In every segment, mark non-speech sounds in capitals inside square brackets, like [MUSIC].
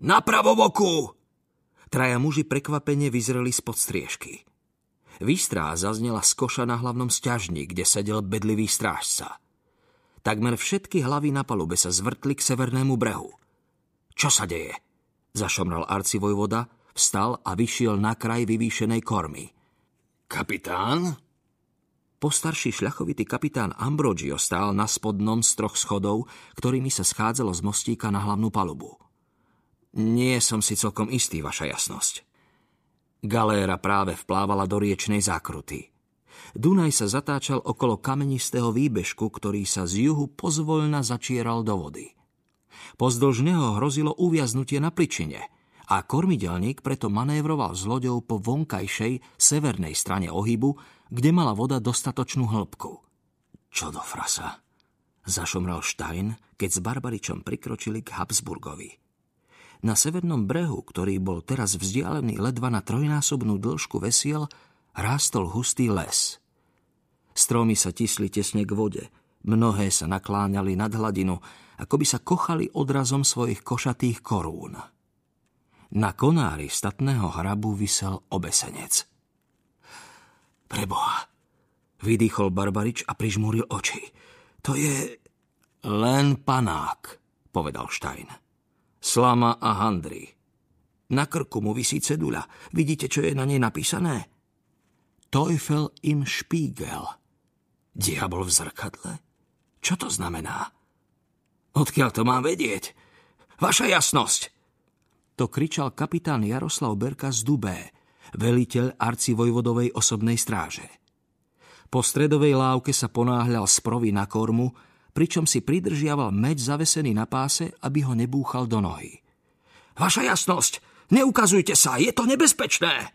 Na pravoboku! Traja muži prekvapene vyzreli spod striežky. Výstrá zaznela z koša na hlavnom stiažni, kde sedel bedlivý strážca. Takmer všetky hlavy na palube sa zvrtli k severnému brehu. Čo sa deje? Zašomral arcivojvoda, vstal a vyšiel na kraj vyvýšenej kormy. Kapitán? Postarší šľachovitý kapitán Ambrogio stál na spodnom z troch schodov, ktorými sa schádzalo z mostíka na hlavnú palubu. Nie som si celkom istý, vaša jasnosť. Galéra práve vplávala do riečnej zákruty. Dunaj sa zatáčal okolo kamenistého výbežku, ktorý sa z juhu pozvoľna začieral do vody. Pozdĺž neho hrozilo uviaznutie na pličine a kormidelník preto manévroval s loďou po vonkajšej, severnej strane ohybu, kde mala voda dostatočnú hĺbku. Čo do frasa? Zašomral Stein, keď s Barbaričom prikročili k Habsburgovi. Na severnom brehu, ktorý bol teraz vzdialený ledva na trojnásobnú dĺžku vesiel, rástol hustý les. Stromy sa tisli tesne k vode, mnohé sa nakláňali nad hladinu, ako by sa kochali odrazom svojich košatých korún. Na konári statného hrabu vysel obesenec. Preboha, vydýchol Barbarič a prižmúril oči. To je len panák, povedal Stein slama a handry. Na krku mu vysí ceduľa. Vidíte, čo je na nej napísané? Teufel im Spiegel. Diabol v zrkadle? Čo to znamená? Odkiaľ to mám vedieť? Vaša jasnosť! To kričal kapitán Jaroslav Berka z Dubé, veliteľ arcivojvodovej osobnej stráže. Po stredovej lávke sa ponáhľal z provy na kormu, pričom si pridržiaval meč zavesený na páse, aby ho nebúchal do nohy. Vaša jasnosť, neukazujte sa, je to nebezpečné!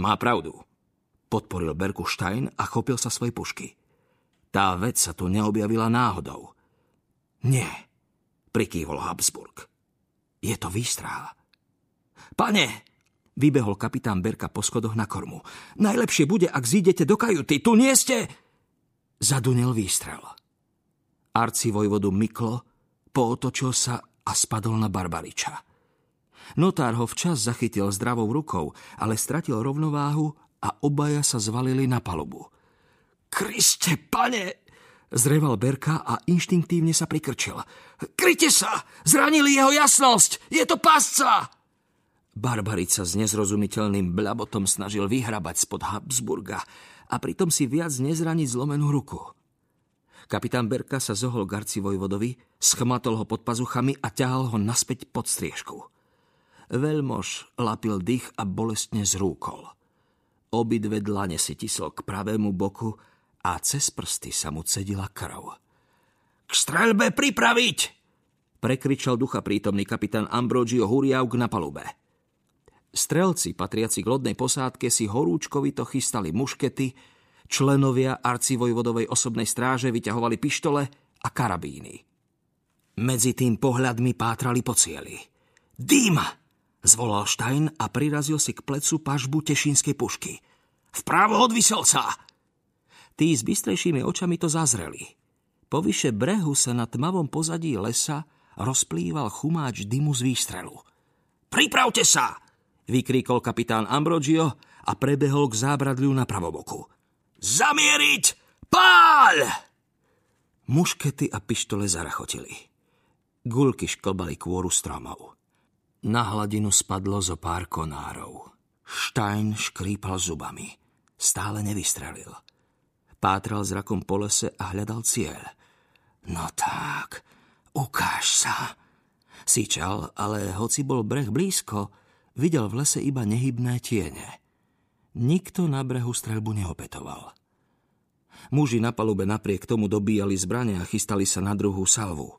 Má pravdu, podporil Berkuštajn a chopil sa svojej pušky. Tá vec sa tu neobjavila náhodou. Nie, prikývol Habsburg. Je to výstrál. Pane, vybehol kapitán Berka po schodoch na kormu. Najlepšie bude, ak zídete do kajuty. Tu nie ste... Zadunel výstrel. Arci vojvodu Miklo pootočil sa a spadol na Barbariča. Notár ho včas zachytil zdravou rukou, ale stratil rovnováhu a obaja sa zvalili na palubu. Kriste, pane! Zreval Berka a inštinktívne sa prikrčil. Kryte sa! Zranili jeho jasnosť! Je to pasca! Barbarica s nezrozumiteľným blabotom snažil vyhrabať spod Habsburga a pritom si viac nezraniť zlomenú ruku. Kapitán Berka sa zohol Garci Vojvodovi, schmatol ho pod pazuchami a ťahal ho naspäť pod striežku. Veľmož lapil dých a bolestne zrúkol. Obidve dlane si tisol k pravému boku a cez prsty sa mu cedila krv. K strelbe pripraviť! prekričal ducha prítomný kapitán Ambrogio Huriauk na palube. Strelci, patriaci k lodnej posádke, si horúčkovito chystali muškety, Členovia arcivojvodovej osobnej stráže vyťahovali pištole a karabíny. Medzi tým pohľadmi pátrali po cieli. Dým! Zvolal Stein a prirazil si k plecu pažbu tešínskej pušky. Vpravo od vyselca! Tí s bystrejšími očami to zazreli. Povyše brehu sa na tmavom pozadí lesa rozplýval chumáč dymu z výstrelu. Pripravte sa! vykríkol kapitán Ambrogio a prebehol k zábradliu na pravoboku. Zamieriť! Páľ! Muškety a pištole zarachotili. Gulky šklbali kôru stromov. Na hladinu spadlo zo pár konárov. Stein škrípal zubami. Stále nevystrelil. Pátral zrakom po lese a hľadal cieľ. No tak, ukáž sa. Sýčal, ale hoci bol breh blízko, videl v lese iba nehybné tiene. Nikto na brehu streľbu neopetoval. Muži na palube napriek tomu dobíjali zbrane a chystali sa na druhú salvu.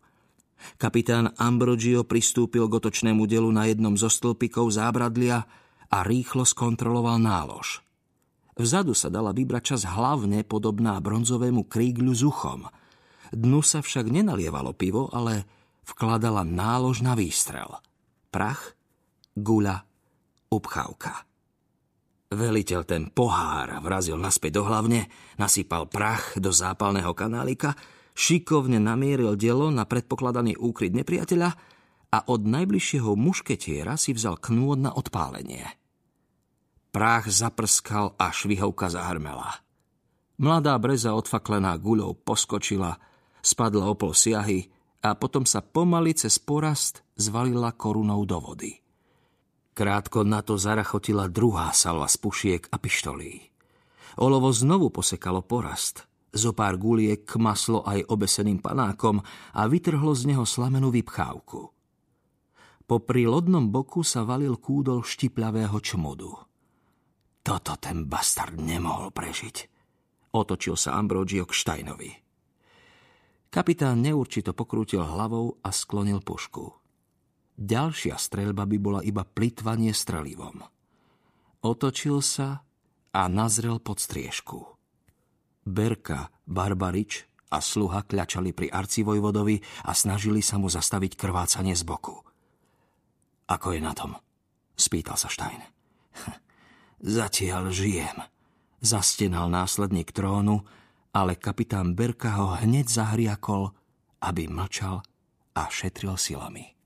Kapitán Ambrogio pristúpil k otočnému delu na jednom zo stĺpikov zábradlia a rýchlo skontroloval nálož. Vzadu sa dala vybrať čas hlavne podobná bronzovému krígľu s uchom. Dnu sa však nenalievalo pivo, ale vkladala nálož na výstrel. Prach, guľa, upchávka. Veliteľ ten pohár vrazil naspäť do hlavne, nasypal prach do zápalného kanálika, šikovne namieril dielo na predpokladaný úkryt nepriateľa a od najbližšieho mušketiera si vzal knôt na odpálenie. Prach zaprskal a švihovka zahrmela. Mladá breza odfaklená guľou poskočila, spadla o pol siahy a potom sa pomaly cez porast zvalila korunou do vody. Krátko na to zarachotila druhá salva z pušiek a pištolí. Olovo znovu posekalo porast. Zo pár guliek kmaslo aj obeseným panákom a vytrhlo z neho slamenú vypchávku. Popri lodnom boku sa valil kúdol štipľavého čmudu. Toto ten bastard nemohol prežiť. Otočil sa Ambrogio k Štajnovi. Kapitán neurčito pokrútil hlavou a sklonil pušku. Ďalšia streľba by bola iba plitvanie strelivom. Otočil sa a nazrel pod striežku. Berka, Barbarič a sluha kľačali pri arcivojvodovi a snažili sa mu zastaviť krvácanie z boku. Ako je na tom? Spýtal sa Štajn. [LAUGHS] Zatiaľ žijem. Zastenal následník trónu, ale kapitán Berka ho hneď zahriakol, aby mlčal a šetril silami.